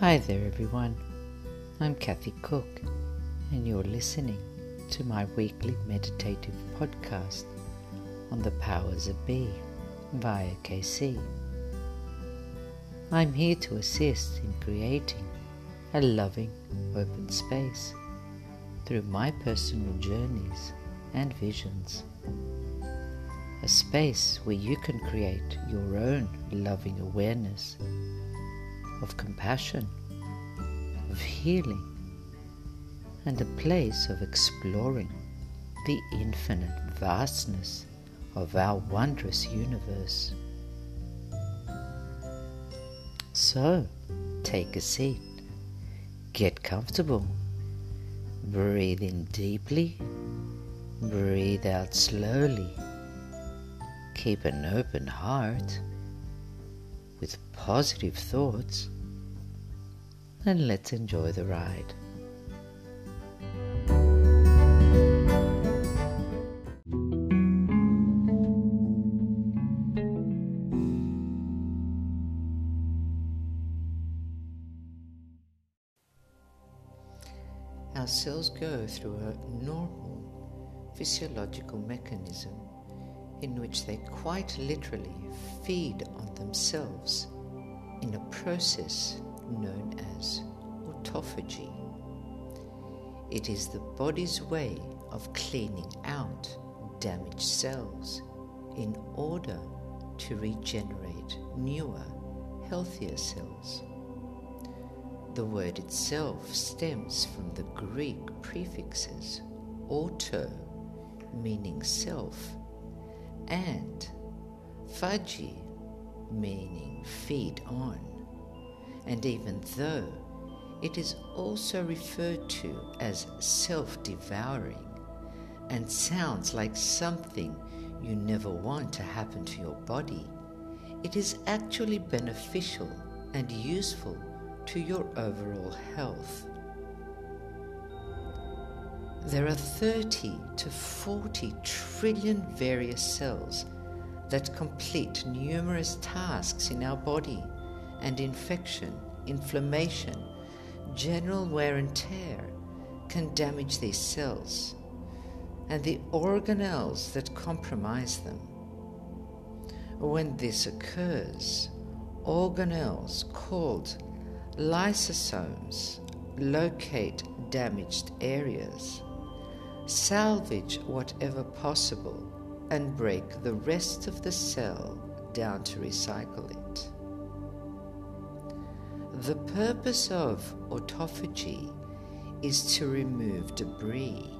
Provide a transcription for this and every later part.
Hi there, everyone. I'm Kathy Cook, and you're listening to my weekly meditative podcast on the powers of Be via KC. I'm here to assist in creating a loving, open space through my personal journeys and visions. A space where you can create your own loving awareness of compassion, of healing, and a place of exploring the infinite vastness of our wondrous universe. So, take a seat, get comfortable, breathe in deeply, breathe out slowly, keep an open heart with positive thoughts, and let's enjoy the ride. Our cells go through a normal physiological mechanism in which they quite literally feed on themselves in a process known as autophagy. It is the body's way of cleaning out damaged cells in order to regenerate newer, healthier cells. The word itself stems from the Greek prefixes auto, meaning self, and phagy, meaning feed on. And even though it is also referred to as self devouring and sounds like something you never want to happen to your body, it is actually beneficial and useful to your overall health. There are 30 to 40 trillion various cells that complete numerous tasks in our body, and infection, inflammation, general wear and tear can damage these cells and the organelles that compromise them. When this occurs, organelles called lysosomes locate damaged areas, salvage whatever possible, and break the rest of the cell down to recycle it. The purpose of autophagy is to remove debris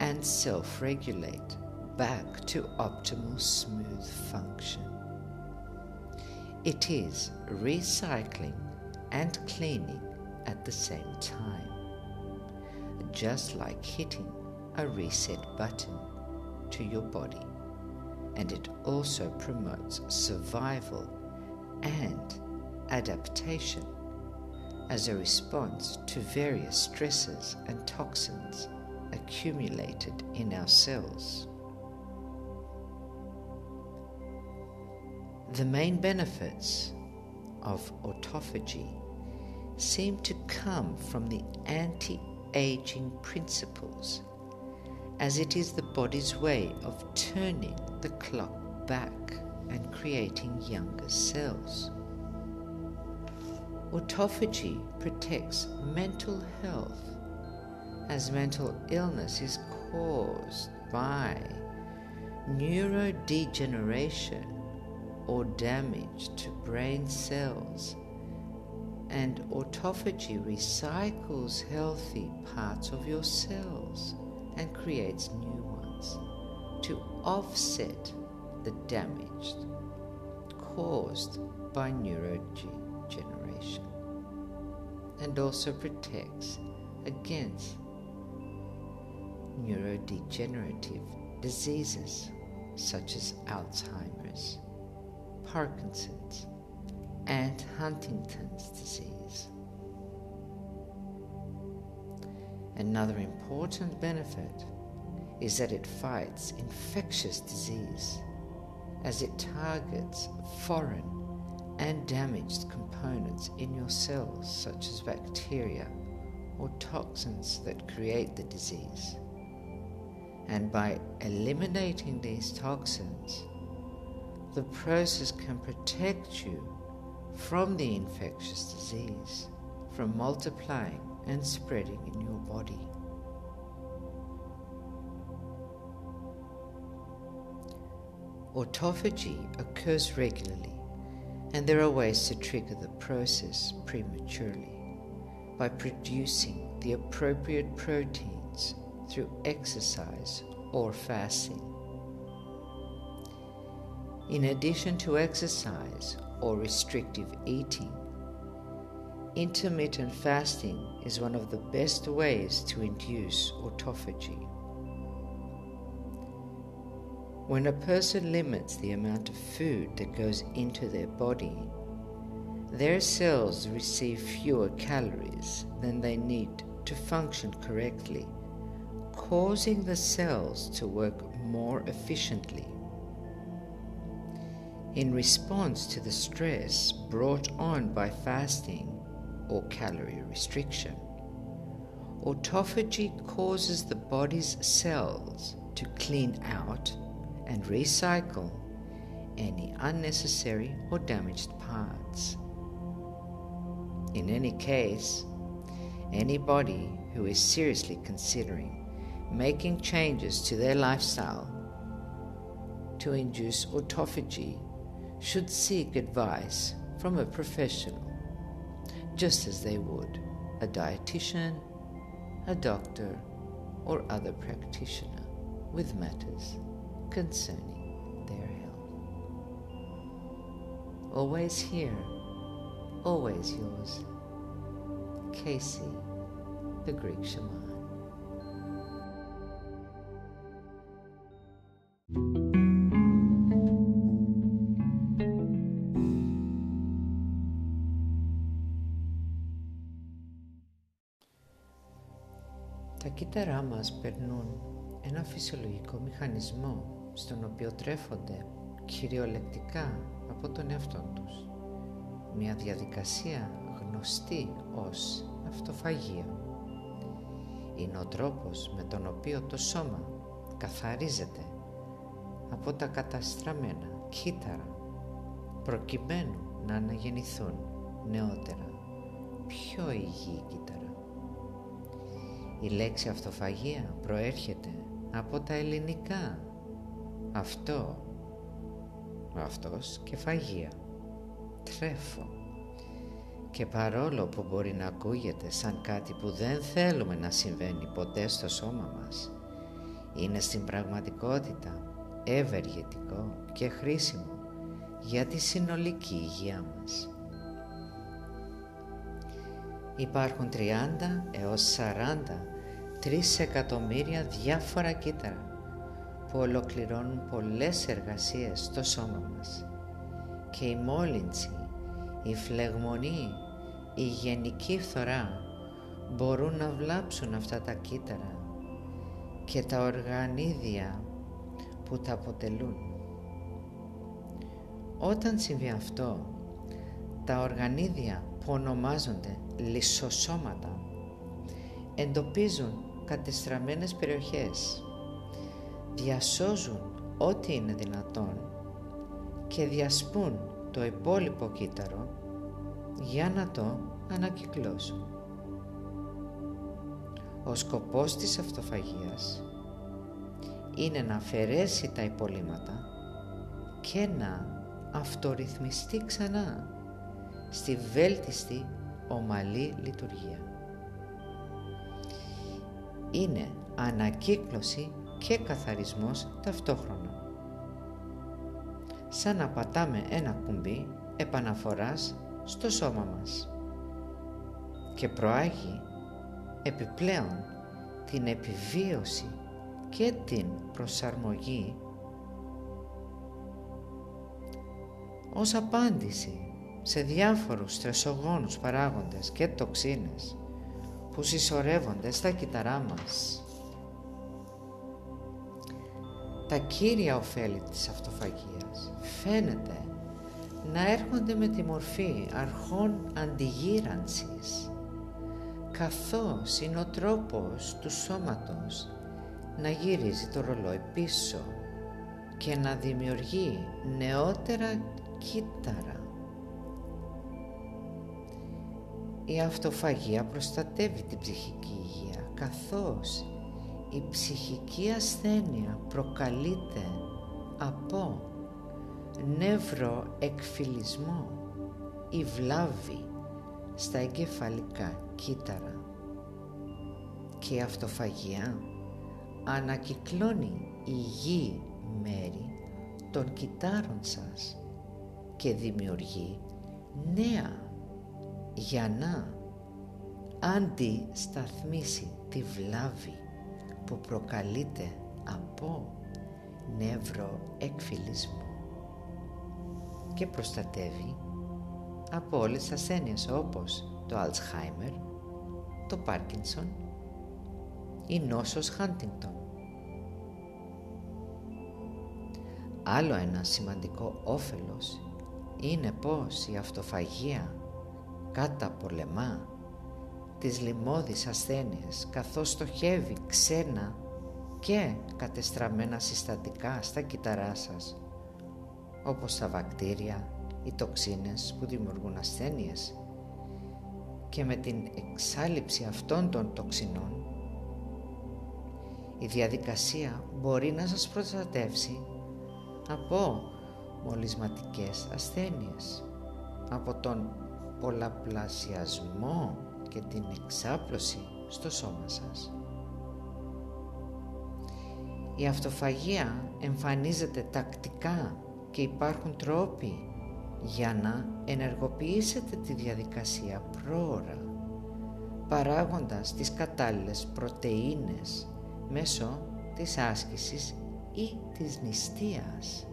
and self regulate back to optimal smooth function. It is recycling and cleaning at the same time, just like hitting a reset button to your body. And it also promotes survival and adaptation as a response to various stresses and toxins accumulated in our cells. The main benefits of autophagy seem to come from the anti aging principles, as it is the body's way of turning the clock back and creating younger cells. Autophagy protects mental health, as mental illness is caused by neurodegeneration or damage to brain cells, and autophagy recycles healthy parts of your cells and creates new ones to offset the damage caused by neurodegeneration and also protects against neurodegenerative diseases such as Alzheimer's. Parkinson's, and Huntington's disease. Another important benefit is that it fights infectious disease as it targets foreign and damaged components in your cells, such as bacteria or toxins that create the disease. And by eliminating these toxins, the process can protect you from the infectious disease from multiplying and spreading in your body. Autophagy occurs regularly, and there are ways to trigger the process prematurely by producing the appropriate proteins through exercise or fasting. In addition to exercise or restrictive eating, intermittent fasting is one of the best ways to induce autophagy. When a person limits the amount of food that goes into their body, their cells receive fewer calories than they need to function correctly, causing the cells to work more efficiently. In response to the stress brought on by fasting or calorie restriction, autophagy causes the body's cells to clean out and recycle any unnecessary or damaged parts. In any case, anybody who is seriously considering making changes to their lifestyle to induce autophagy should seek advice from a professional, just as they would a dietitian, a doctor, or other practitioner with matters concerning their health. Always here, always yours, Casey, the Greek shaman. Τα κύτταρά μας περνούν ένα φυσιολογικό μηχανισμό στον οποίο τρέφονται κυριολεκτικά από τον εαυτό τους. Μια διαδικασία γνωστή ως αυτοφαγία. Είναι ο τρόπος με τον οποίο το σώμα καθαρίζεται από τα καταστραμμένα κύτταρα προκειμένου να αναγεννηθούν νεότερα πιο υγιή κύτταρα. Η λέξη αυτοφαγία προέρχεται από τα ελληνικά αυτό, αυτός και φαγία, τρέφω. Και παρόλο που μπορεί να ακούγεται σαν κάτι που δεν θέλουμε να συμβαίνει ποτέ στο σώμα μας, είναι στην πραγματικότητα ευεργετικό και χρήσιμο για τη συνολική υγεία μας. Υπάρχουν 30 έως 40 3 εκατομμύρια διάφορα κύτταρα που ολοκληρώνουν πολλές εργασίες στο σώμα μας και η μόλυνση, η φλεγμονή, η γενική φθορά μπορούν να βλάψουν αυτά τα κύτταρα και τα οργανίδια που τα αποτελούν. Όταν συμβεί αυτό, τα οργανίδια που ονομάζονται λισοσώματα εντοπίζουν κατεστραμμένες περιοχές διασώζουν ό,τι είναι δυνατόν και διασπούν το υπόλοιπο κύτταρο για να το ανακυκλώσουν. Ο σκοπός της αυτοφαγίας είναι να αφαιρέσει τα υπολείμματα και να αυτορυθμιστεί ξανά στη βέλτιστη ομαλή λειτουργία. Είναι ανακύκλωση και καθαρισμός ταυτόχρονα. Σαν να πατάμε ένα κουμπί επαναφοράς στο σώμα μας και προάγει επιπλέον την επιβίωση και την προσαρμογή ως απάντηση σε διάφορους στρεσογόνους παράγοντες και τοξίνες που συσσωρεύονται στα κύτταρά μας τα κύρια ωφέλη της αυτοφαγίας φαίνεται να έρχονται με τη μορφή αρχών αντιγύρανσης καθώς είναι ο τρόπος του σώματος να γυρίζει το ρολόι πίσω και να δημιουργεί νεότερα κύτταρα. Η αυτοφαγία προστατεύει την ψυχική υγεία καθώς η ψυχική ασθένεια προκαλείται από νευροεκφυλισμό ή βλάβη στα εγκεφαλικά κύτταρα. Και η αυτοφαγία ανακυκλώνει υγιή μέρη των κυτάρων σας και δημιουργεί νέα για να αντισταθμίσει τη βλάβη που προκαλείται από νευροεκφυλισμό και προστατεύει από όλες τις ασθένειες όπως το Alzheimer, το Parkinson ή νόσος Huntington. Άλλο ένα σημαντικό όφελος είναι πως η αυτοφαγία καταπολεμά τις λοιμώδεις ασθένειες καθώς στοχεύει ξένα και κατεστραμμένα συστατικά στα κύτταρά σας όπως τα βακτήρια, οι τοξίνες που δημιουργούν ασθένειες. Και με την εξάλληψη αυτών των τοξινών η διαδικασία μπορεί να σας προστατεύσει από μολυσματικές ασθένειες, από τον πολλαπλασιασμό και την εξάπλωση στο σώμα σας. Η αυτοφαγία εμφανίζεται τακτικά και υπάρχουν τρόποι για να ενεργοποιήσετε τη διαδικασία πρόωρα παράγοντας τις κατάλληλες πρωτεΐνες μέσω της άσκησης ή της νηστείας.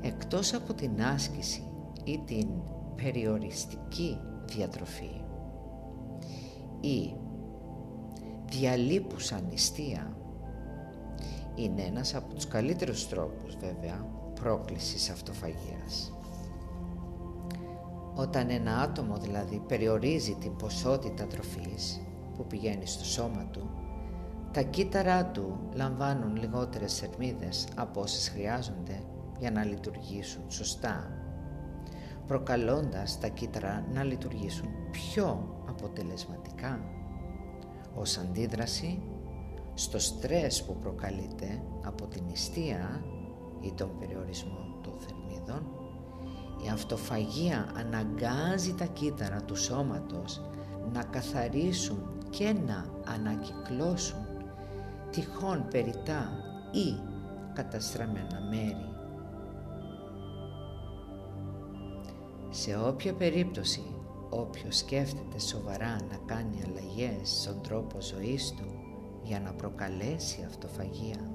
Εκτός από την άσκηση ή την περιοριστική διατροφή ή διαλείπουσα νηστεία είναι ένας από τους καλύτερους τρόπους βέβαια πρόκλησης αυτοφαγίας. Όταν ένα άτομο δηλαδή περιορίζει την ποσότητα τροφής που πηγαίνει στο σώμα του, τα κύτταρά του λαμβάνουν λιγότερες θερμίδες από όσες χρειάζονται για να λειτουργήσουν σωστά, προκαλώντας τα κύτταρα να λειτουργήσουν πιο αποτελεσματικά. Ως αντίδραση στο στρες που προκαλείται από την νηστεία ή τον περιορισμό των θερμίδων, η αυτοφαγία αναγκάζει τα κύτταρα του σώματος να καθαρίσουν και να ανακυκλώσουν τυχόν περιτά ή καταστραμμένα μέρη. Σε όποια περίπτωση όποιος σκέφτεται σοβαρά να κάνει αλλαγές στον τρόπο ζωής του για να προκαλέσει αυτοφαγία,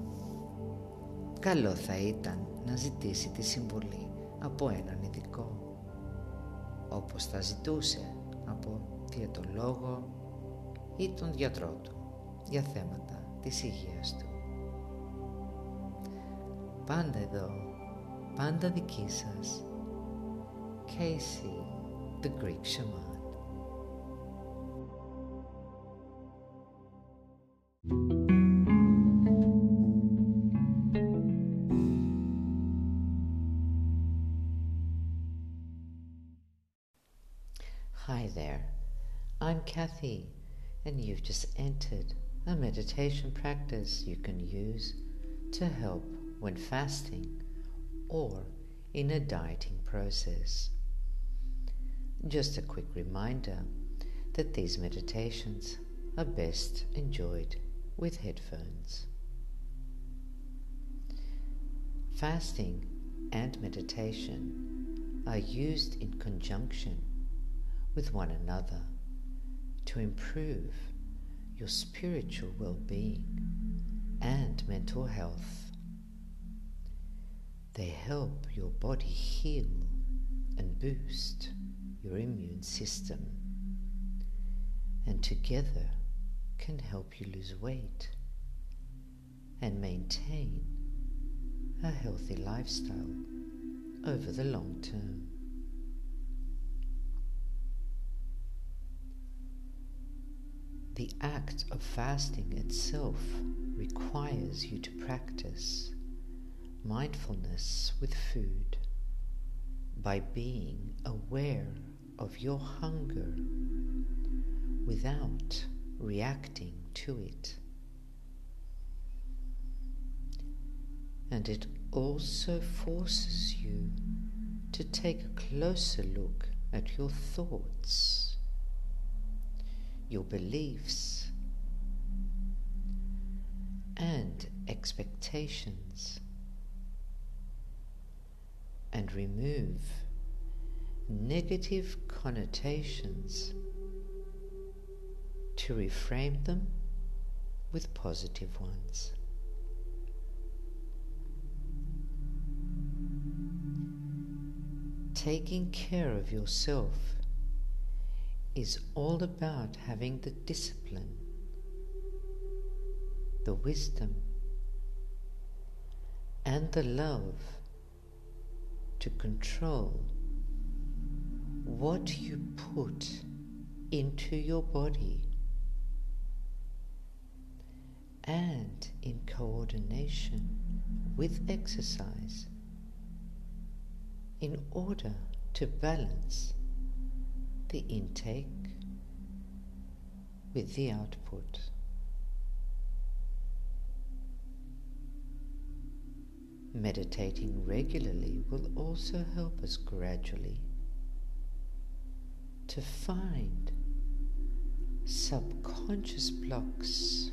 καλό θα ήταν να ζητήσει τη συμβολή από έναν ειδικό, όπως θα ζητούσε από διαιτολόγο ή τον γιατρό του για θέματα της υγείας του. Πάντα εδώ, πάντα δική σας, Casey, the Greek Shaman. Hi there, I'm Kathy, and you've just entered a meditation practice you can use to help when fasting or in a dieting process. Just a quick reminder that these meditations are best enjoyed with headphones. Fasting and meditation are used in conjunction with one another to improve your spiritual well being and mental health. They help your body heal and boost your immune system, and together can help you lose weight and maintain a healthy lifestyle over the long term. The act of fasting itself requires you to practice mindfulness with food by being aware of your hunger without reacting to it. And it also forces you to take a closer look at your thoughts, your beliefs, and expectations and remove negative connotations to reframe them with positive ones. Taking care of yourself is all about having the discipline, the wisdom, and the love to control what you put into your body and in coordination with exercise in order to balance the intake with the output. Meditating regularly will also help us gradually to find subconscious blocks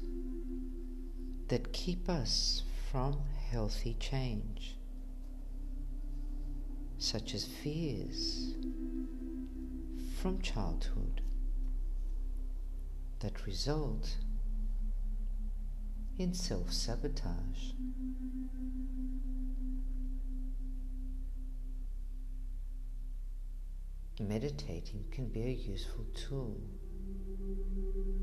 that keep us from healthy change, such as fears from childhood that result in self sabotage. Meditating can be a useful tool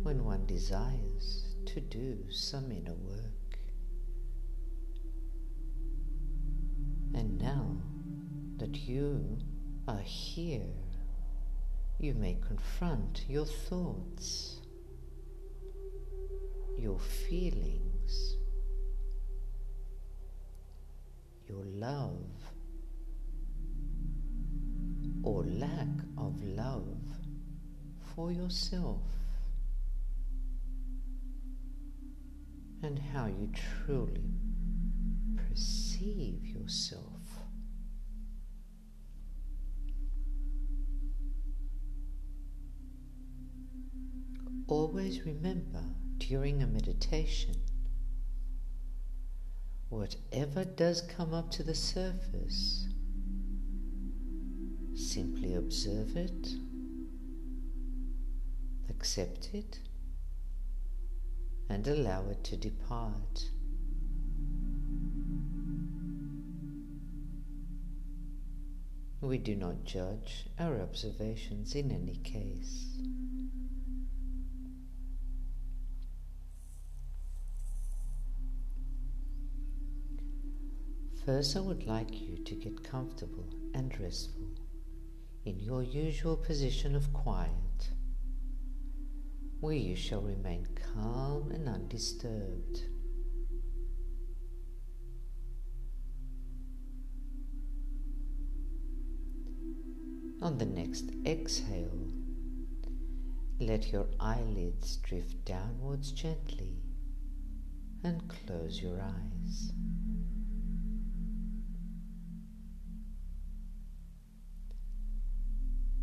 when one desires to do some inner work. And now that you are here, you may confront your thoughts, your feelings, your love or lack of love for yourself and how you truly perceive yourself. Always remember during a meditation, whatever does come up to the surface Simply observe it, accept it, and allow it to depart. We do not judge our observations in any case. First, I would like you to get comfortable and restful in your usual position of quiet, where you shall remain calm and undisturbed. On the next exhale, let your eyelids drift downwards gently and close your eyes.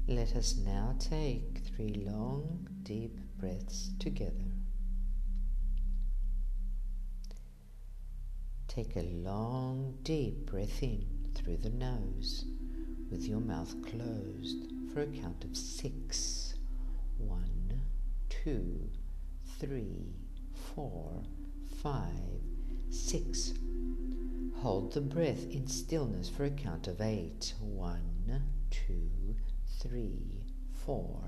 Let us now take three long, deep breaths together. Take a long, deep breath in through the nose with your mouth closed for a count of six. One, two, three, four, five, six. Hold the breath in stillness for a count of eight. One, two, three, four,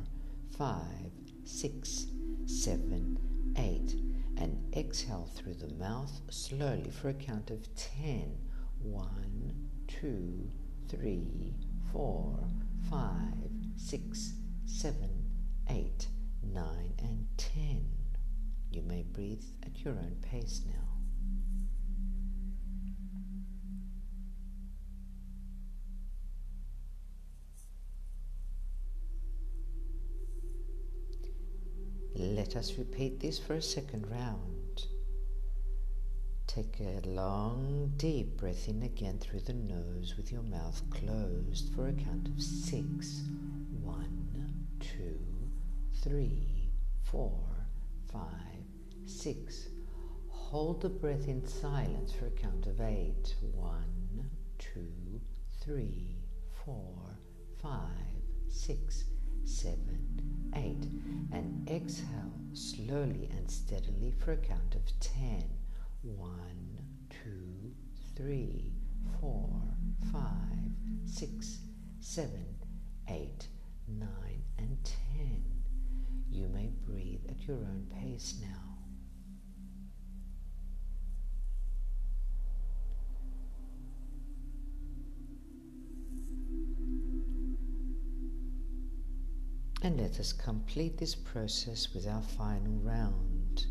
five, six, seven, eight, and exhale through the mouth slowly for a count of ten. One, two, three, four, five, six, seven, eight, nine, and ten. You may breathe at your own pace now. Let us repeat this for a second round. Take a long, deep breath in again through the nose with your mouth closed for a count of six. One, two, three, four, five, six. Hold the breath in silence for a count of eight. One, two, three, four, five, six, seven, eight. And exhale slowly and steadily for a count of ten. One, two, three, four, five, six, seven, eight, nine, and ten. You may breathe at your own pace now. And let us complete this process with our final round.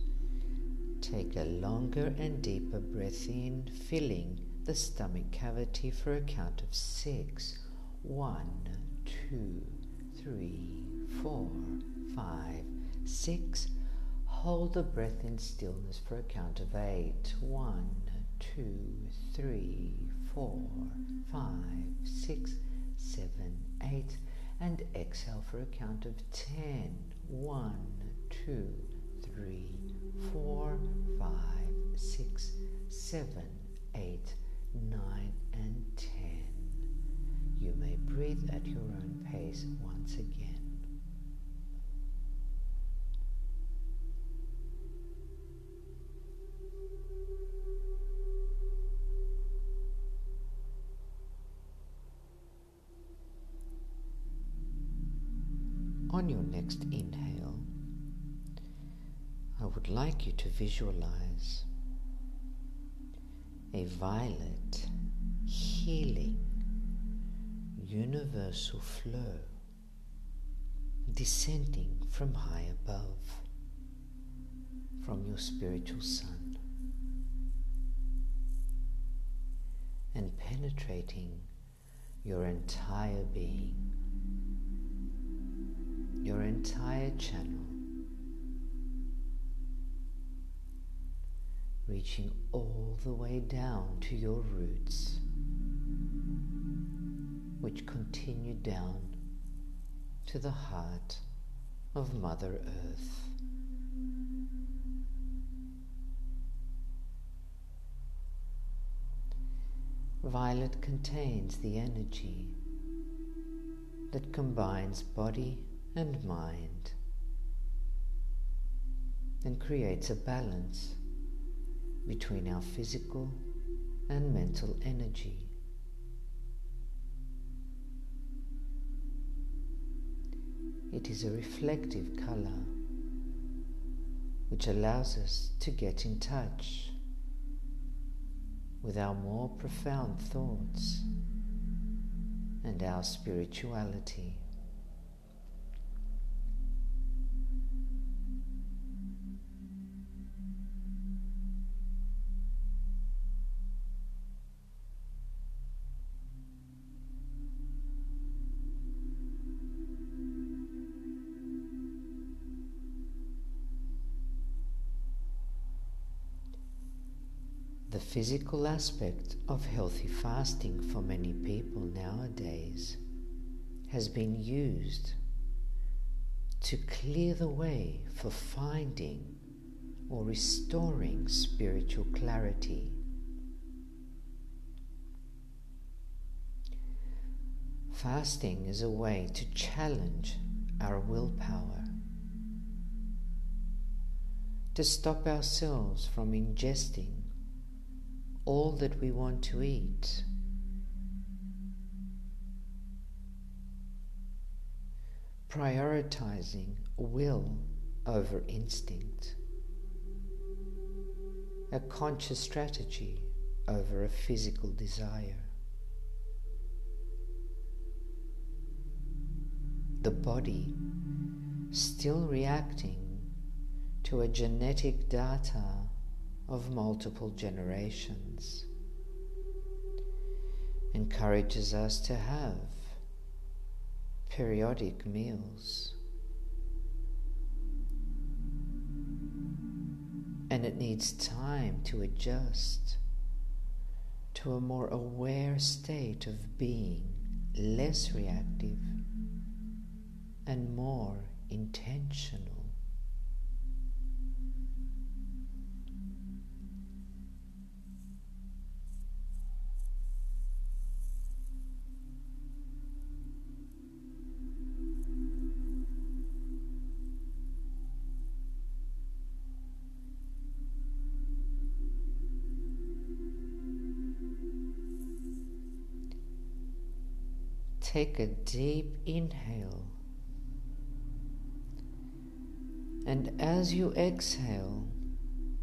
Take a longer and deeper breath in, filling the stomach cavity for a count of six. One, two, three, four, five, six. Hold the breath in stillness for a count of eight. One, two, three, four, five, six, seven, eight and exhale for a count of ten. One, two, three, four, five, six, seven, eight, nine, and ten. You may breathe at your own pace once again. Would like you to visualize a violet, healing, universal flow descending from high above, from your spiritual sun, and penetrating your entire being your entire channel, reaching all the way down to your roots, which continue down to the heart of Mother Earth. Violet contains the energy that combines body and mind and creates a balance between our physical and mental energy. It is a reflective color which allows us to get in touch with our more profound thoughts and our spirituality. Physical aspect of healthy fasting for many people nowadays has been used to clear the way for finding or restoring spiritual clarity. Fasting is a way to challenge our willpower, to stop ourselves from ingesting all that we want to eat. Prioritizing will over instinct, a conscious strategy over a physical desire. The body still reacting to a genetic data of multiple generations encourages us to have periodic meals. And it needs time to adjust to a more aware state of being, less reactive and more intentional. Take a deep inhale. And as you exhale,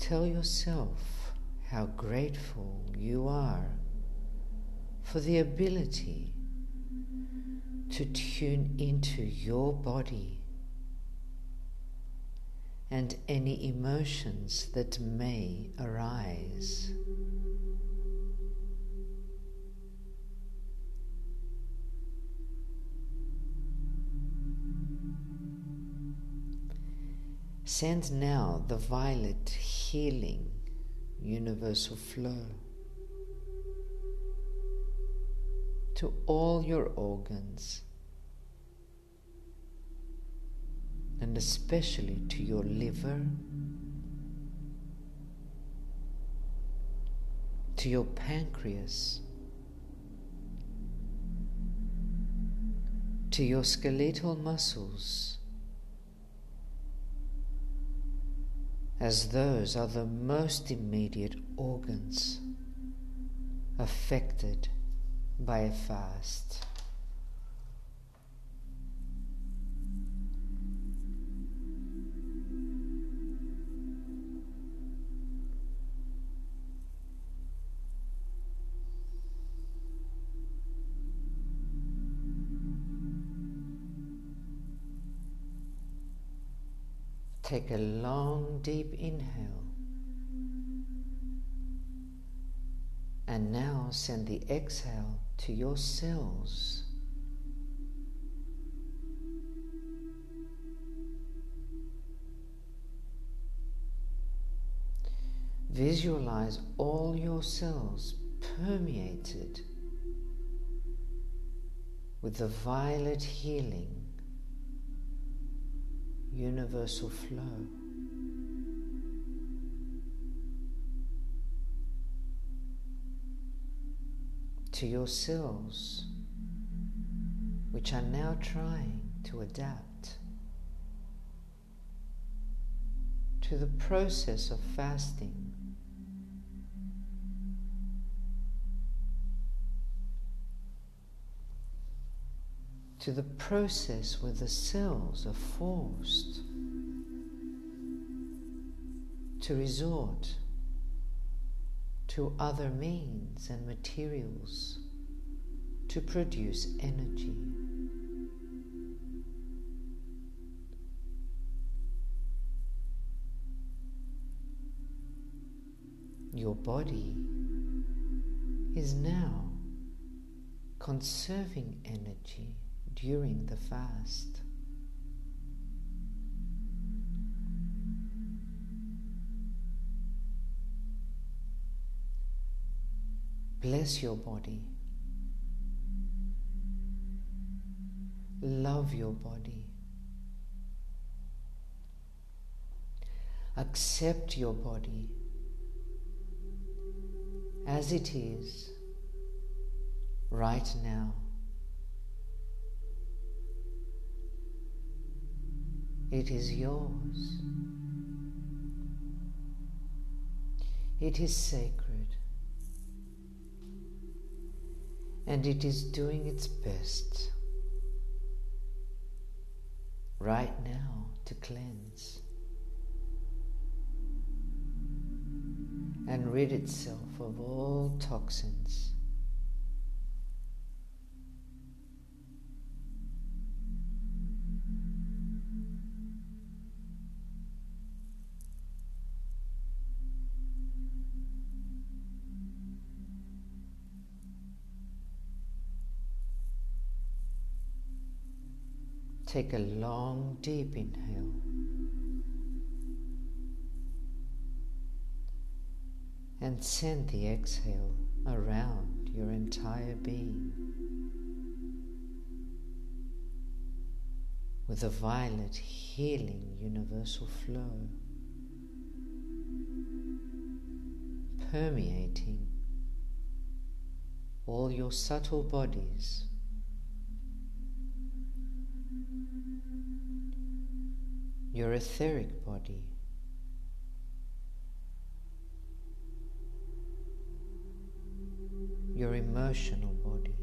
tell yourself how grateful you are for the ability to tune into your body and any emotions that may arise. Send now the violet healing universal flow to all your organs and especially to your liver, to your pancreas, to your skeletal muscles as those are the most immediate organs affected by a fast. Take a long, deep inhale. And now send the exhale to your cells. Visualize all your cells permeated with the violet healing universal flow. To your cells, which are now trying to adapt to the process of fasting to the process where the cells are forced to resort to other means and materials to produce energy. Your body is now conserving energy during the fast. Bless your body. Love your body. Accept your body as it is right now. It is yours. It is sacred. And it is doing its best right now to cleanse and rid itself of all toxins. Take a long, deep inhale. And send the exhale around your entire being with a violet, healing, universal flow permeating all your subtle bodies. Your etheric body, your emotional body,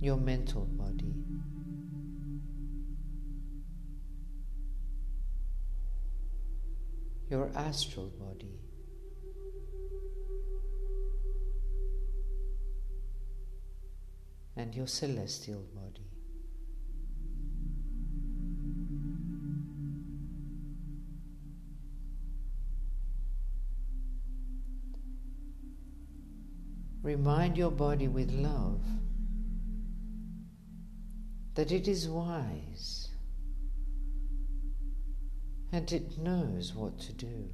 your mental body. your astral body. And your celestial body. Remind your body with love that it is wise and it knows what to do.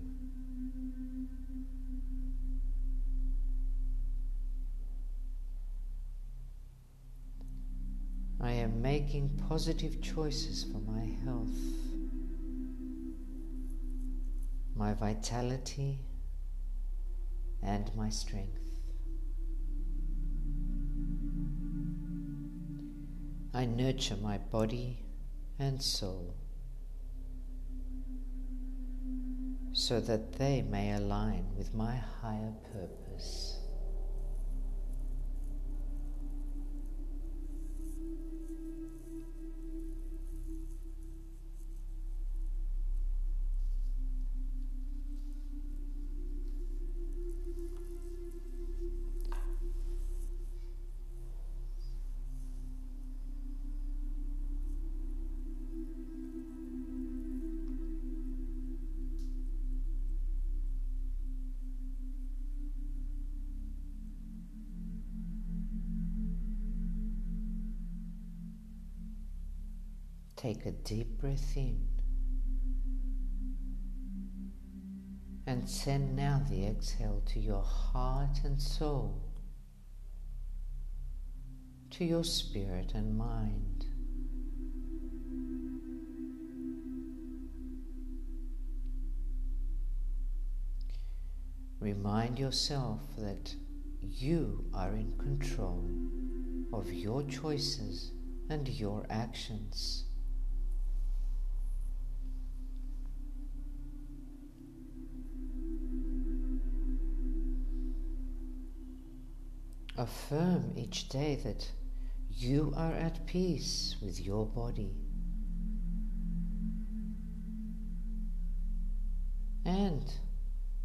I am making positive choices for my health, my vitality, and my strength. I nurture my body and soul. so that they may align with my higher purpose. Take a deep breath in and send now the exhale to your heart and soul, to your spirit and mind. Remind yourself that you are in control of your choices and your actions. Affirm each day that you are at peace with your body. And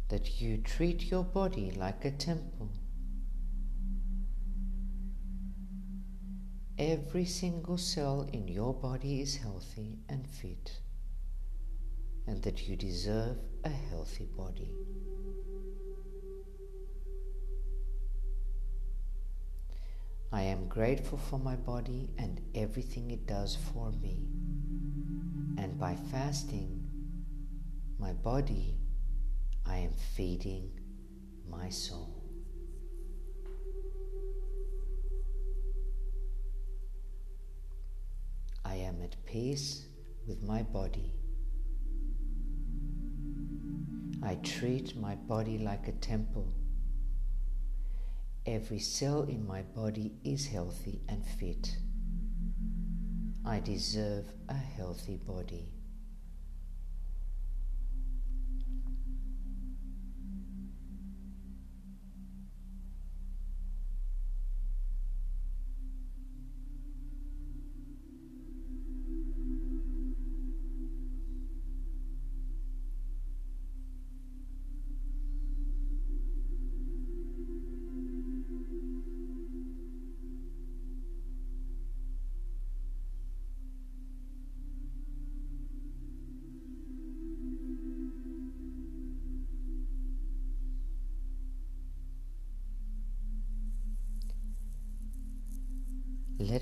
that you treat your body like a temple. Every single cell in your body is healthy and fit, and that you deserve a healthy body. I am grateful for my body and everything it does for me. And by fasting my body, I am feeding my soul. I am at peace with my body. I treat my body like a temple Every cell in my body is healthy and fit. I deserve a healthy body.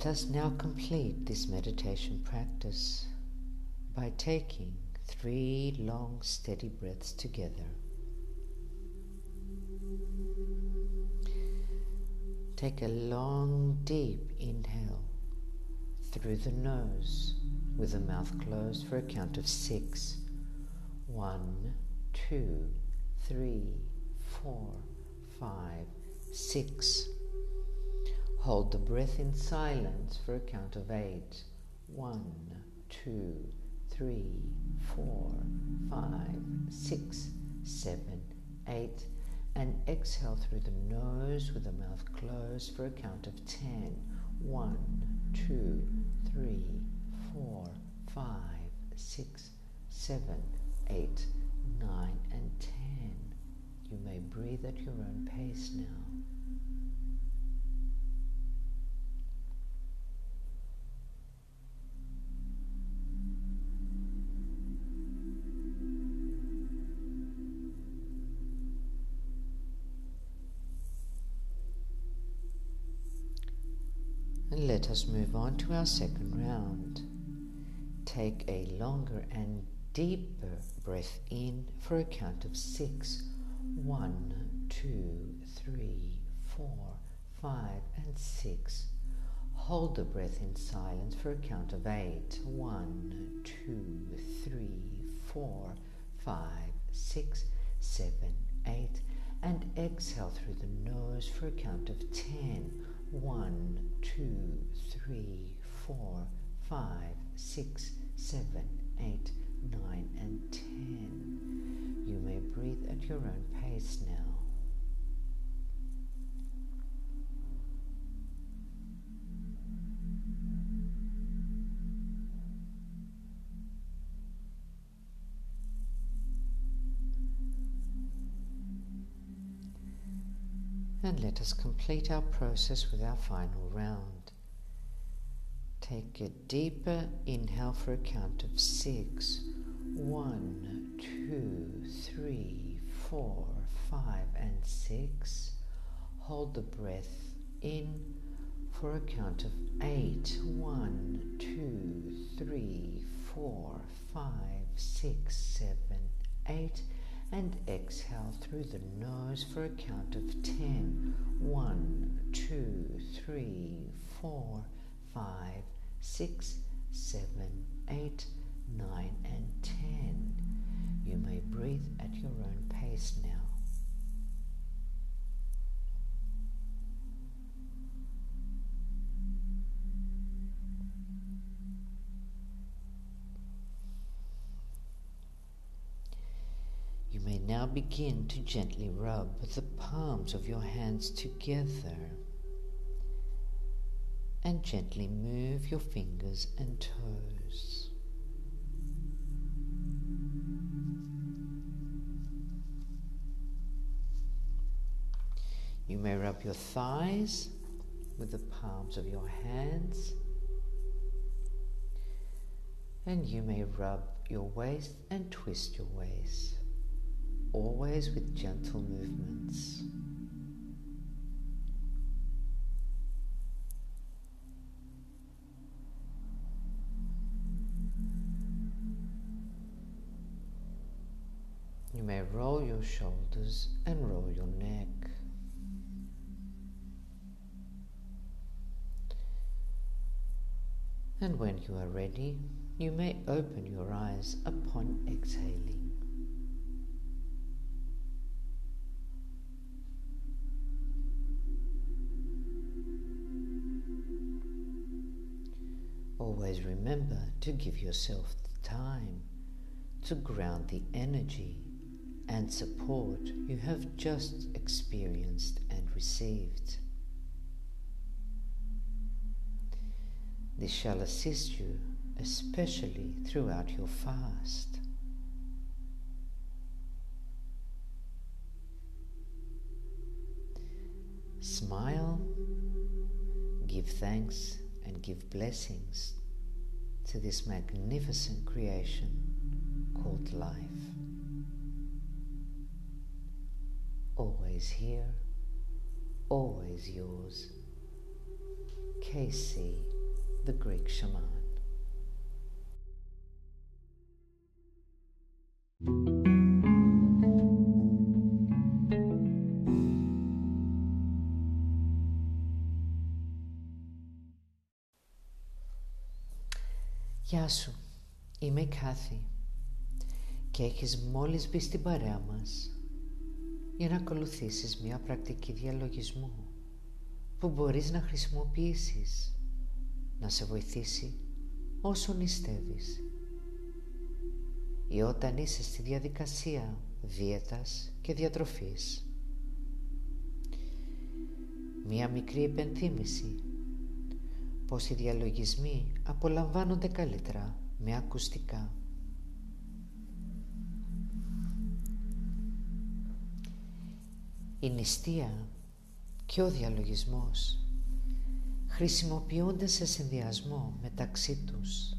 Let us now complete this meditation practice by taking three long steady breaths together. Take a long deep inhale through the nose with the mouth closed for a count of six. One, two, three, four, five, six. Hold the breath in silence for a count of eight. One, two, three, four, five, six, seven, eight. And exhale through the nose with the mouth closed for a count of ten. One, two, three, four, five, six, seven, eight, nine, and ten. You may breathe at your own pace now. Let us move on to our second round. Take a longer and deeper breath in for a count of six. One, two, three, four, five, and six. Hold the breath in silence for a count of eight. One, two, three, four, five, six, seven, eight. And exhale through the nose for a count of ten. One, two, three, four, five, six, seven, eight, nine, and ten. You may breathe at your own pace now. Let us complete our process with our final round. Take a deeper inhale for a count of six. One, two, three, four, five, and six. Hold the breath in for a count of eight. One, two, three, four, five, six, seven, eight and exhale through the nose for a count of ten. One, two, three, four, five, six, seven, eight, nine, and ten. You may breathe at your own pace now. Now begin to gently rub the palms of your hands together. And gently move your fingers and toes. You may rub your thighs with the palms of your hands, and you may rub your waist and twist your waist always with gentle movements. You may roll your shoulders and roll your neck. And when you are ready, you may open your eyes upon exhaling. Always remember to give yourself the time to ground the energy and support you have just experienced and received. This shall assist you especially throughout your fast. Smile, give thanks and give blessings to this magnificent creation called life. Always here, always yours. KC, the Greek shaman. Σου, είμαι η Κάθη και έχεις μόλις μπει στην παρέα μας για να ακολουθήσεις μια πρακτική διαλογισμού που μπορείς να χρησιμοποιήσεις να σε βοηθήσει όσο νηστεύεις ή όταν είσαι στη διαδικασία δίαιτας και διατροφής. Μία μικρή υπενθύμηση πως οι διαλογισμοί απολαμβάνονται καλύτερα με ακουστικά. Η νηστεία και ο διαλογισμός χρησιμοποιούνται σε συνδυασμό μεταξύ τους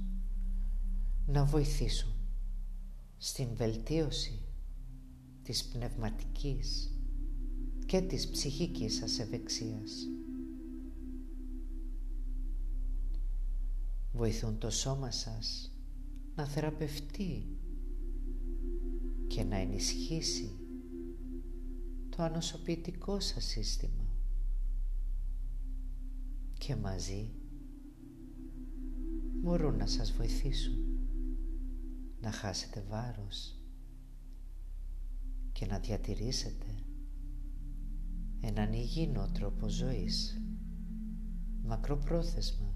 να βοηθήσουν στην βελτίωση της πνευματικής και της ψυχικής σας ευεξίας. Βοηθούν το σώμα σας να θεραπευτεί και να ενισχύσει το ανοσοποιητικό σας σύστημα. Και μαζί μπορούν να σας βοηθήσουν να χάσετε βάρος και να διατηρήσετε έναν υγιεινό τρόπο ζωής μακροπρόθεσμα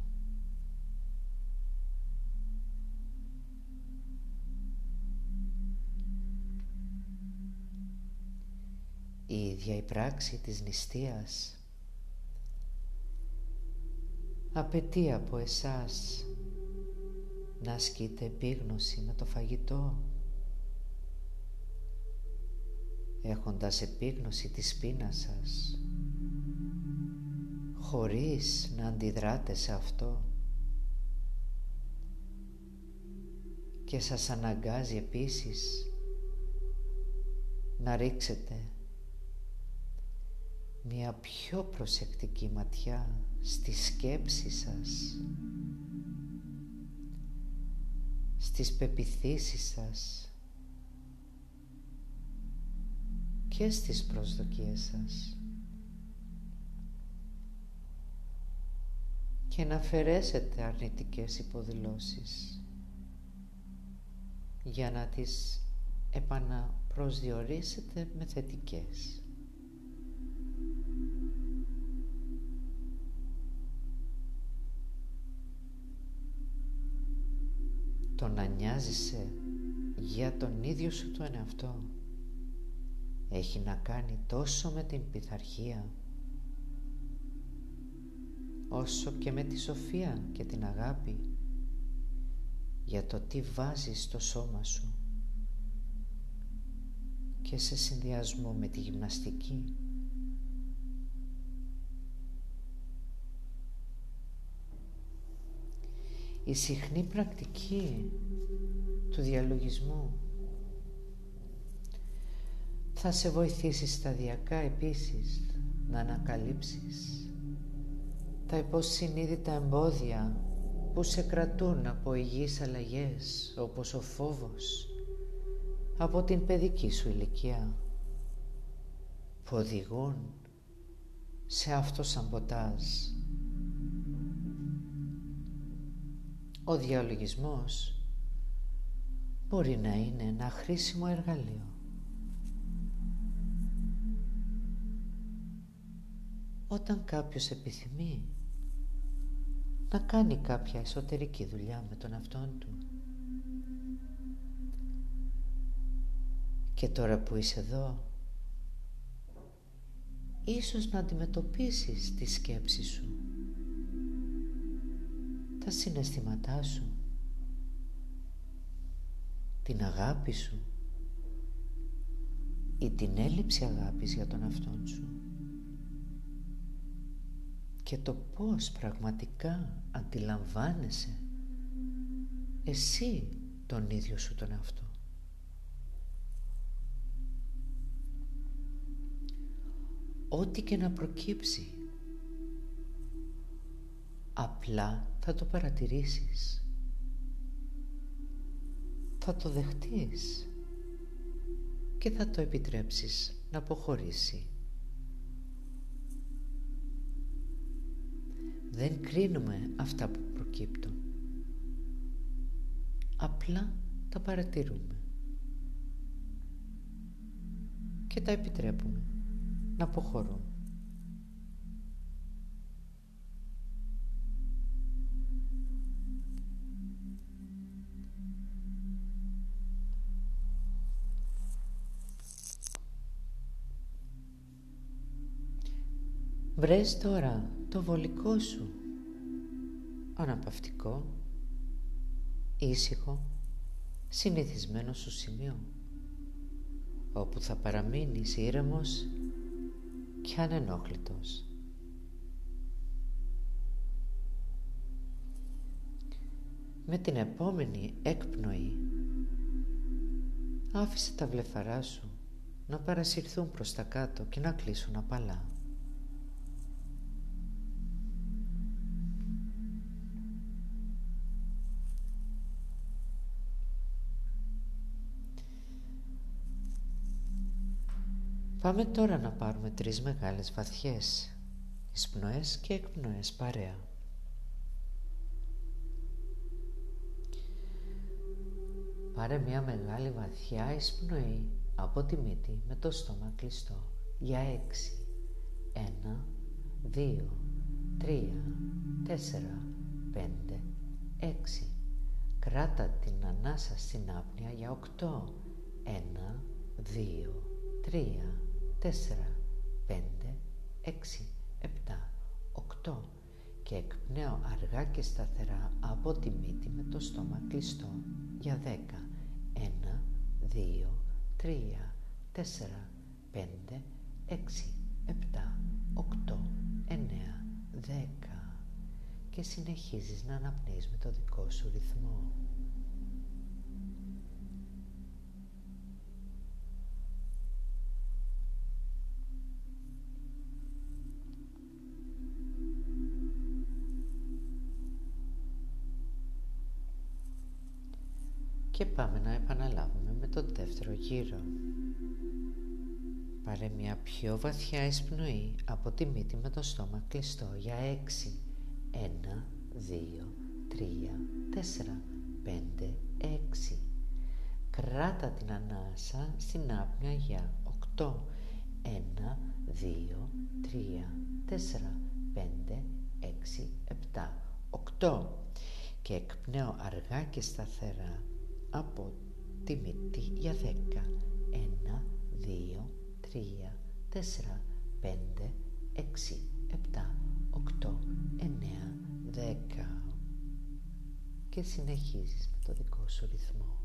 η ίδια η πράξη της νηστείας. Απαιτεί από εσάς να ασκείτε επίγνωση με το φαγητό. Έχοντας επίγνωση της πείνας σας χωρίς να αντιδράτε σε αυτό. Και σας αναγκάζει επίσης να ρίξετε μια πιο προσεκτική ματιά στη σκέψη σας στις πεπιθήσεις σας και στις προσδοκίες σας και να αφαιρέσετε αρνητικές υποδηλώσεις για να τις επαναπροσδιορίσετε με θετικές. Το να νοιάζεσαι για τον ίδιο σου τον εαυτό έχει να κάνει τόσο με την πειθαρχία όσο και με τη σοφία και την αγάπη για το τι βάζεις στο σώμα σου και σε συνδυασμό με τη γυμναστική η συχνή πρακτική του διαλογισμού. Θα σε βοηθήσει σταδιακά επίσης να ανακαλύψεις τα υποσυνείδητα εμπόδια που σε κρατούν από υγιείς αλλαγές όπως ο φόβος από την παιδική σου ηλικία που οδηγούν σε αυτό σαμποτάζ Ο διαλογισμός μπορεί να είναι ένα χρήσιμο εργαλείο. Όταν κάποιος επιθυμεί να κάνει κάποια εσωτερική δουλειά με τον αυτόν του και τώρα που είσαι εδώ ίσως να αντιμετωπίσεις τη σκέψη σου τα συναισθήματά σου, την αγάπη σου. Ή την έλλειψη αγάπης για τον αυτόν σου. Και το πώς πραγματικά αντιλαμβάνεσαι εσύ τον ίδιο σου τον εαυτό. Ό,τι και να προκύψει Απλά θα το παρατηρήσεις. Θα το δεχτείς και θα το επιτρέψεις να αποχωρήσει. Δεν κρίνουμε αυτά που προκύπτουν. Απλά τα παρατηρούμε. Και τα επιτρέπουμε να αποχωρούν. Βρες τώρα το βολικό σου αναπαυτικό, ήσυχο, συνηθισμένο σου σημείο όπου θα παραμείνεις ήρεμος και ανενόχλητος. Με την επόμενη έκπνοη άφησε τα βλεφαρά σου να παρασυρθούν προς τα κάτω και να κλείσουν απαλά. Πάμε τώρα να πάρουμε τρεις μεγάλες βαθιές εισπνοές και εκπνοές παρέα. Πάρε μια μεγάλη βαθιά εισπνοή από τη μύτη με το στόμα κλειστό για έξι. Ένα, δύο, τρία, τέσσερα, πέντε, έξι. Κράτα την ανάσα στην άπνοια για οκτώ. Ένα, δύο, τρία, 4, 5, 6, 7, 8 και εκπνέω αργά και σταθερά από τη μύτη με το στόμα κλειστό για 10, 1, 2, 3, 4, 5, 6, 7, 8, 9, 10 και συνεχίζεις να αναπνέεις με το δικό σου ρυθμό. Και πάμε να επαναλάβουμε με τον δεύτερο γύρο. Πάρε μια πιο βαθιά εισπνοή από τη μύτη με το στόμα κλειστό για 6. 1, 2, 3, 4, 5, 6. Κράτα την ανάσα στην άπνοια για 8. 1, 2, 3, 4, 5, 6, 7, 8. Και εκπνέω αργά και σταθερά από τη μύτη για 10. 1, 2, 3, 4, 5, 6, 7, 8, 9, 10. Και συνεχίζεις με το δικό σου ρυθμό.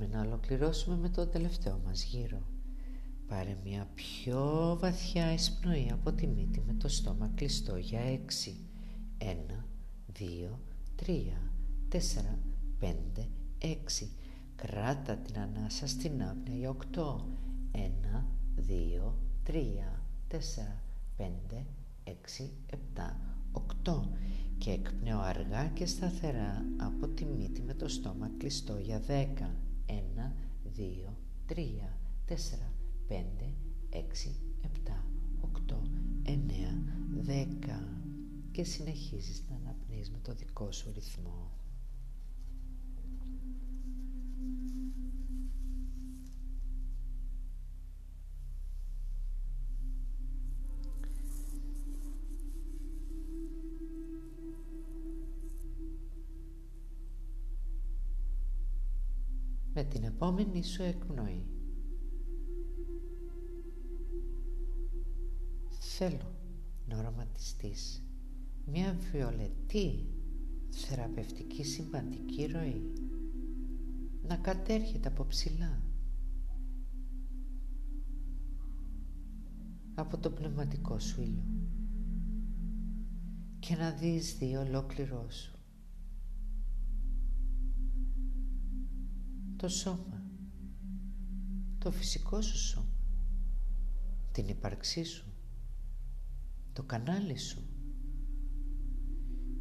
Πάμε να ολοκληρώσουμε με το τελευταίο μας γύρο. Πάρε μια πιο βαθιά εισπνοή από τη μύτη με το στόμα κλειστό για έξι. Ένα, δύο, τρία, τέσσερα, πέντε, έξι. Κράτα την ανάσα στην άπνοια για οκτώ. Ένα, δύο, τρία, τέσσερα, πέντε, έξι, επτά, οκτώ και εκπνέω αργά και σταθερά από τη μύτη με το στόμα κλειστό για δέκα. 1, 2, 3, 4, 5, 6, 7, 8, 9, 10 και συνεχίζεις να αναπνέεις με το δικό σου ρυθμό. Με την επόμενη σου εκπνοή. Θέλω να οραματιστείς μια βιολετή θεραπευτική σημαντική ροή να κατέρχεται από ψηλά από το πνευματικό σου ήλιο και να δεις δει ολόκληρό σου. Το σώμα, το φυσικό σου σώμα, την ύπαρξή σου, το κανάλι σου.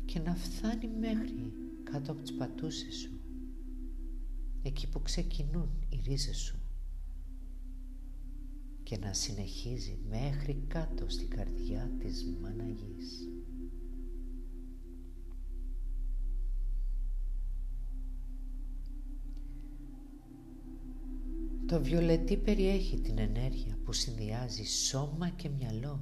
Και να φτάνει μέχρι κάτω από τις πατούσες σου. Εκεί που ξεκινούν οι ρίζες σου. Και να συνεχίζει μέχρι κάτω στην καρδιά της Μαναγής. Το βιολετί περιέχει την ενέργεια που συνδυάζει σώμα και μυαλό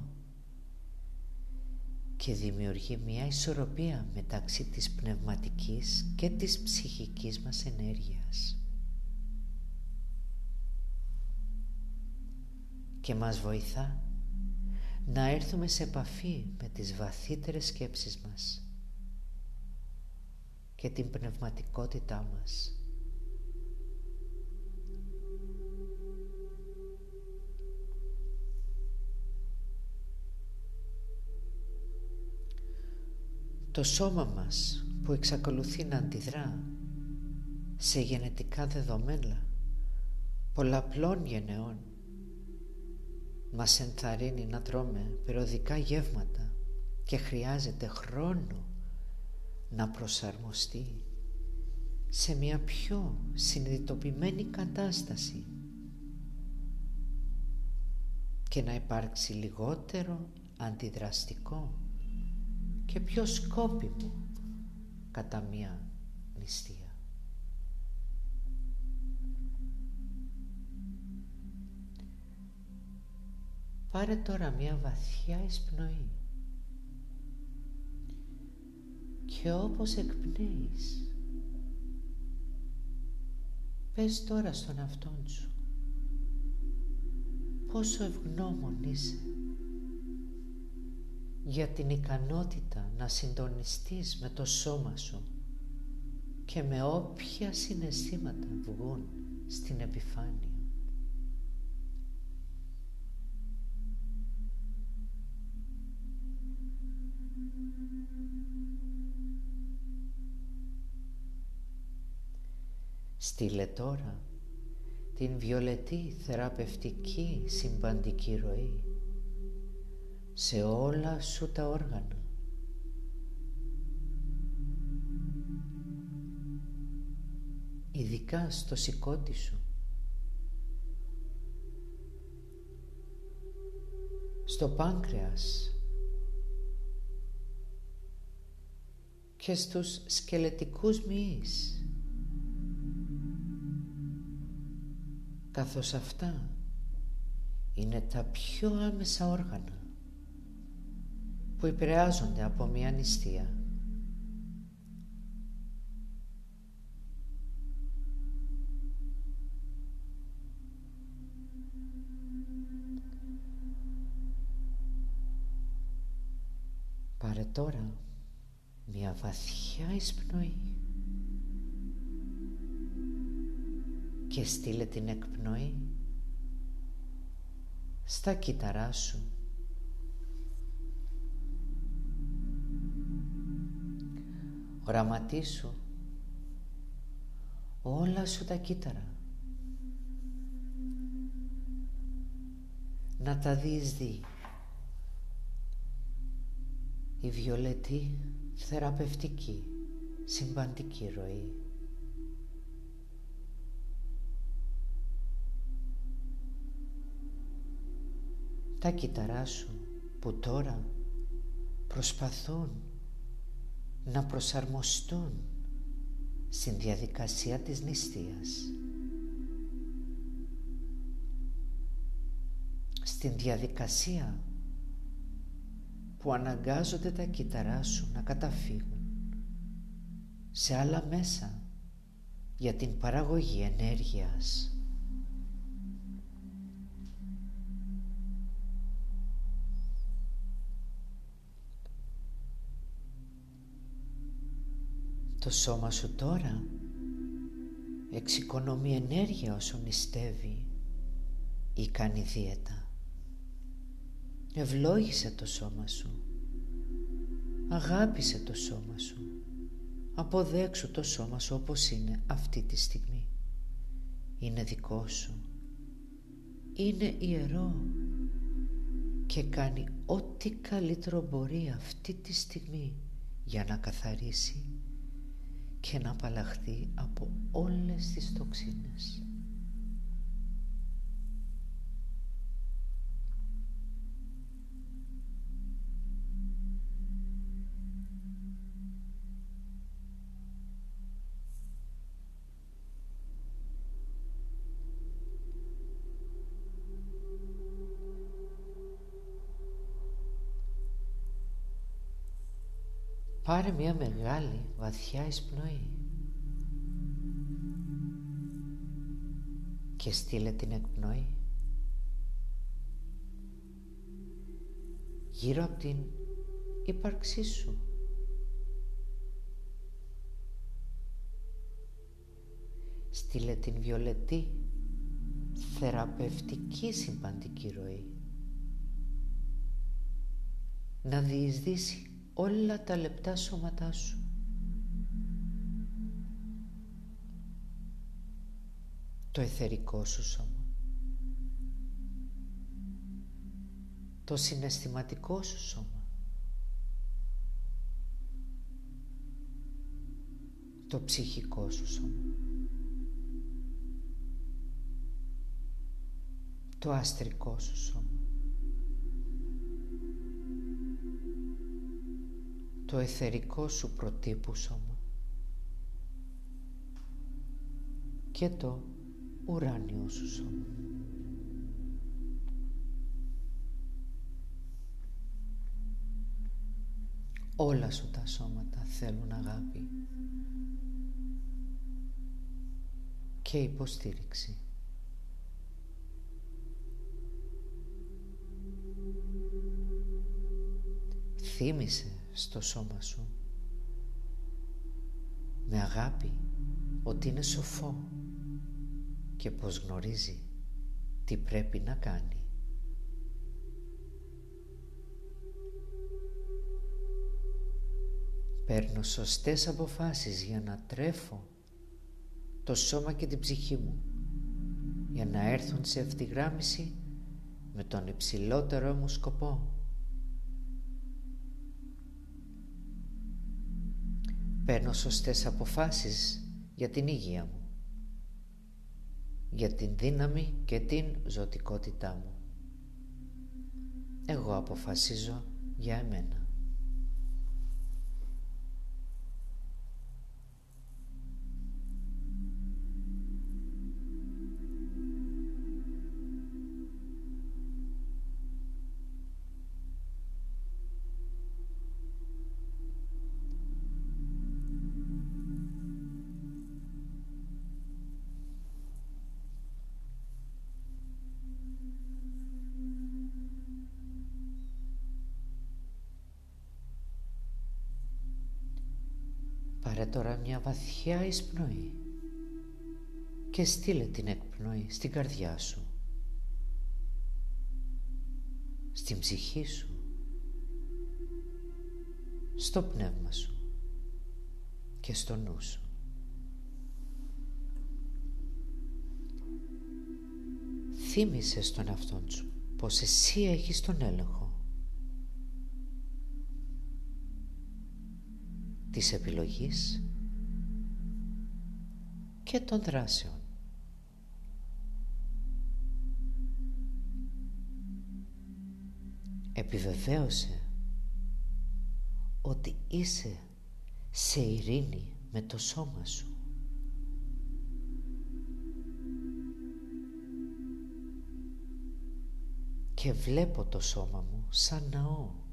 και δημιουργεί μια ισορροπία μεταξύ της πνευματικής και της ψυχικής μας ενέργειας. Και μας βοηθά να έρθουμε σε επαφή με τις βαθύτερες σκέψεις μας και την πνευματικότητά μας. Το σώμα μας που εξακολουθεί να αντιδρά σε γενετικά δεδομένα πολλαπλών γενεών μας ενθαρρύνει να τρώμε περιοδικά γεύματα και χρειάζεται χρόνο να προσαρμοστεί σε μια πιο συνειδητοποιημένη κατάσταση και να υπάρξει λιγότερο αντιδραστικό και πιο σκόπιμο κατά μία νηστεία. Πάρε τώρα μία βαθιά εισπνοή και όπως εκπνέεις πες τώρα στον αυτόν σου πόσο ευγνώμων είσαι για την ικανότητα να συντονιστείς με το σώμα σου και με όποια συναισθήματα βγουν στην επιφάνεια. Στείλε τώρα την βιολετή θεραπευτική συμπαντική ροή σε όλα σου τα όργανα. Ειδικά στο σηκώτη σου. Στο πάνκρεας και στους σκελετικούς μυείς καθώς αυτά είναι τα πιο άμεσα όργανα που επηρεάζονται από μια νηστεία. Πάρε τώρα μια βαθιά εισπνοή και στείλε την εκπνοή στα κύτταρά σου Οραματίσου όλα σου τα κύτταρα. Να τα δεις δει. Η βιολετή θεραπευτική συμπαντική ροή. Τα κύτταρά σου που τώρα προσπαθούν να προσαρμοστούν στην διαδικασία της νηστείας. Στην διαδικασία που αναγκάζονται τα κύτταρά σου να καταφύγουν σε άλλα μέσα για την παραγωγή ενέργειας. Το σώμα σου τώρα εξοικονομεί ενέργεια όσο νηστεύει ή κάνει δίαιτα. Ευλόγησε το σώμα σου Αγάπησε το σώμα σου. Αποδέξου το σώμα σου όπως είναι αυτή τη στιγμή. Είναι δικό σου. Είναι ιερό και κάνει ό,τι καλύτερο μπορεί αυτή τη στιγμή για να καθαρίσει και να απαλλαχθεί από όλες τις τοξίνες. Πάρε μια μεγάλη βαθιά εισπνοή. Και στείλε την εκπνοή. Γύρω από την ύπαρξή σου. Στείλε την βιολετή θεραπευτική συμπαντική ροή. Να διεισδύσει όλα τα λεπτά σώματά σου. Το εθερικό σου σώμα. Το συναισθηματικό σου σώμα. Το ψυχικό σου σώμα. Το αστρικό σου σώμα. Το εθερικό σου προτύπου σώμα και το ουράνιο σου σώμα. Όλα σου τα σώματα θέλουν αγάπη και υποστήριξη. Θύμησε στο σώμα σου με αγάπη ότι είναι σοφό και πως γνωρίζει τι πρέπει να κάνει. Παίρνω σωστές αποφάσεις για να τρέφω το σώμα και την ψυχή μου για να έρθουν σε ευθυγράμμιση με τον υψηλότερο μου σκοπό Παίρνω σωστές αποφάσεις για την υγεία μου, για την δύναμη και την ζωτικότητά μου. Εγώ αποφασίζω για εμένα. Τώρα μια βαθιά εισπνοή. Και στείλε την εκπνοή στην καρδιά σου, στην ψυχή σου, στο πνεύμα σου. Και στο νου σου. Θύμησες στον εαυτόν σου πως εσύ έχεις τον έλεγχο της επιλογής και των δράσεων. Επιβεβαίωσε ότι είσαι σε ειρήνη με το σώμα σου. Και βλέπω το σώμα μου σαν ναό.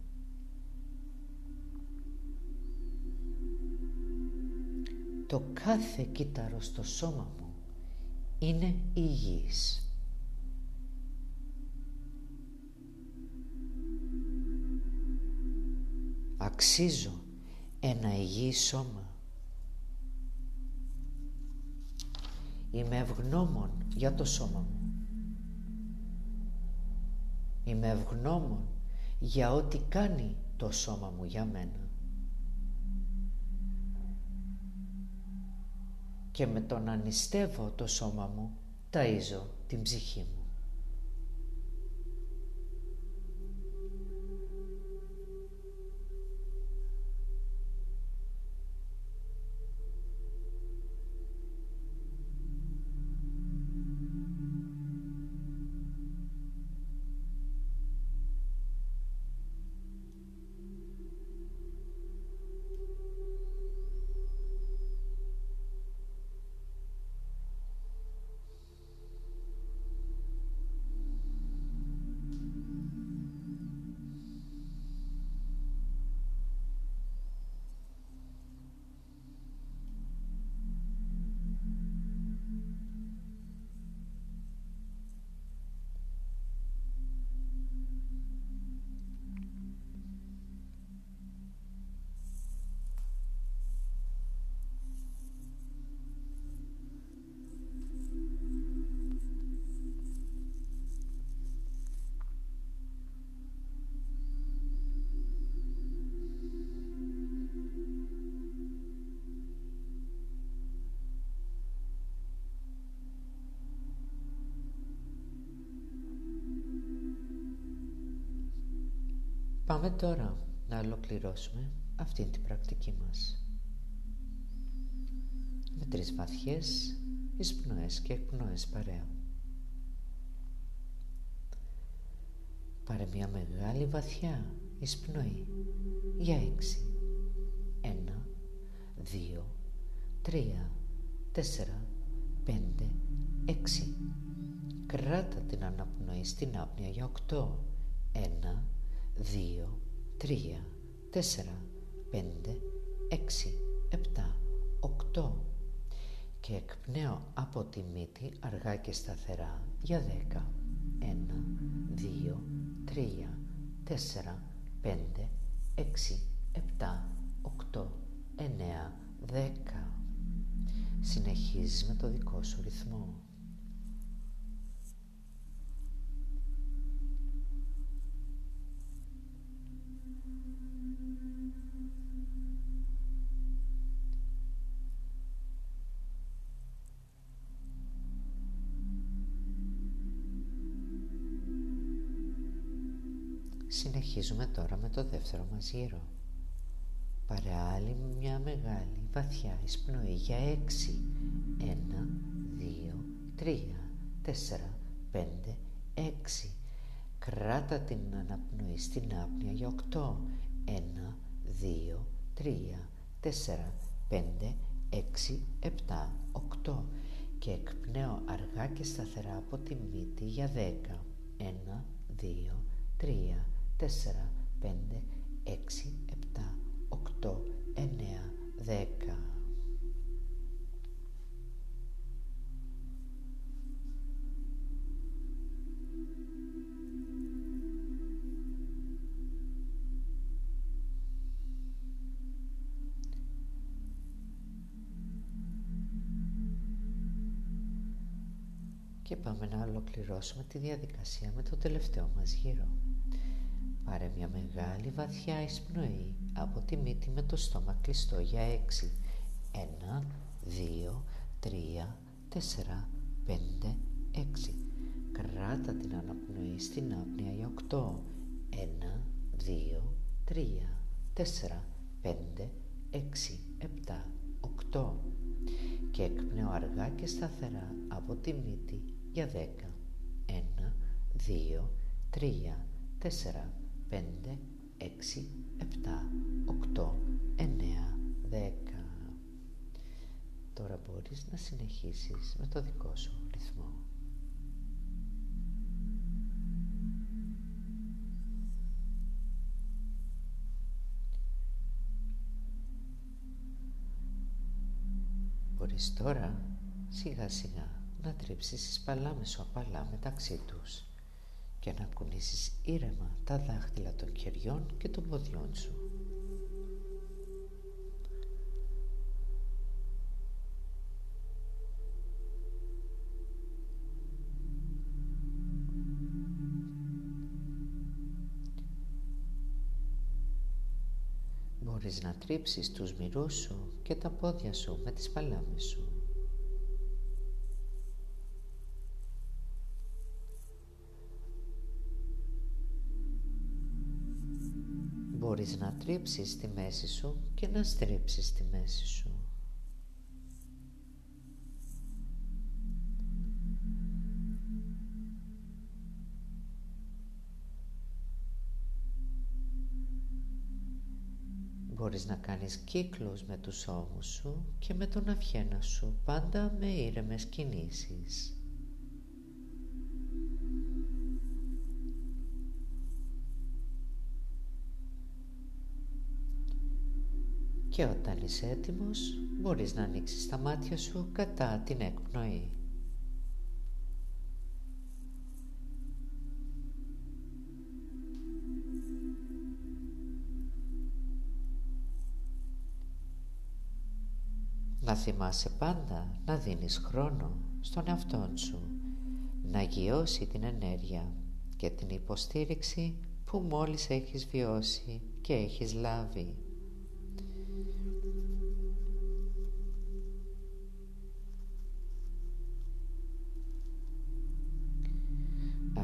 Το κάθε κύτταρο στο σώμα μου είναι υγιής. Αξίζω ένα υγιή σώμα. Είμαι ευγνώμων για το σώμα μου. Είμαι ευγνώμων για ό,τι κάνει το σώμα μου για μένα. Και με το να νηστεύω το σώμα μου ταΐζω την ψυχή μου. Πάμε τώρα να ολοκληρώσουμε αυτή την πρακτική μας. Με τρεις βαθιές εισπνοές και εκπνοές παρέα. Πάρε μια μεγάλη βαθιά εισπνοή για 6. 1, 2, 3, 4, 5, 6. Κράτα την αναπνοή στην άπνοια για 8. 1, δύο, τρία, τέσσερα, πέντε, έξι, επτά, οκτώ και εκπνέω από τη μύτη αργά και σταθερά για δέκα. Ένα, δύο, τρία, τέσσερα, πέντε, έξι, επτά, οκτώ, εννέα, δέκα. Συνεχίζεις με το δικό σου ρυθμό. Συνεχίζουμε τώρα με το δεύτερο μας γύρο. Παρά άλλη μια μεγάλη βαθιά εισπνοή για 6. 1, 2, 3, 4, 5, 6. Κράτα την αναπνοή στην άπνοια για 8. 1, 2, 3, 4, 5, 6, 7, 8 και εκπνέω αργά και σταθερά από τη μύτη για 10. 1, 2, 3, 4, 5, 6, 7, 8, 9, 10. Και πάμε να ολοκληρώσουμε τη διαδικασία με το τελευταίο μας γύρο. Πάρε μια μεγάλη βαθιά εισπνοή από τη μύτη με το στόμα κλειστό για 6. 1, 2, 3, 4, 5, 6. Κράτα την αναπνοή στην άπνοια για 8. 1, 2, 3, 4, 5, 6, 7, 8. Και εκπνέω αργά και σταθερά από τη μύτη για 10. 1, 2, 3, 4, 5, 6, 7, 8, 9, 10. Τώρα μπορείς να συνεχίσεις με το δικό σου ρυθμό. Μπορείς τώρα σιγά σιγά να τρίψεις τις παλάμες σου απαλά μεταξύ τους και να κουνήσεις ήρεμα τα δάχτυλα των χεριών και των ποδιών σου. Μπορείς να τρίψεις τους μυρούς σου και τα πόδια σου με τις παλάμες σου. Μπορείς να τρίψεις τη μέση σου και να στρίψεις τη μέση σου. Μπορείς να κάνεις κύκλους με τους ώμους σου και με τον αυγένα σου, πάντα με ήρεμες κινήσεις. Και όταν είσαι έτοιμος, μπορείς να ανοίξεις τα μάτια σου κατά την εκπνοή. Να θυμάσαι πάντα να δίνεις χρόνο στον εαυτό σου να γιώσει την ενέργεια και την υποστήριξη που μόλις έχεις βιώσει και έχεις λάβει.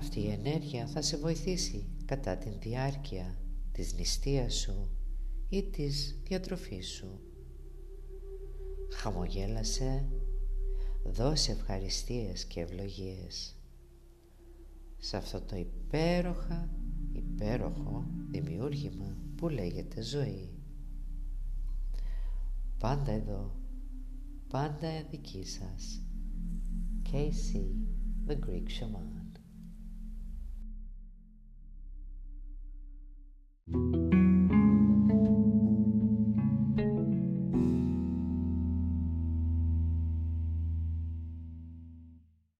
Αυτή η ενέργεια θα σε βοηθήσει κατά την διάρκεια της νηστείας σου ή της διατροφής σου. Χαμογέλασε, δώσε ευχαριστίες και ευλογίες σε αυτό το υπέροχα, υπέροχο δημιούργημα που λέγεται ζωή. Πάντα εδώ, πάντα δική σας. Casey, the Greek Shaman. Thank you.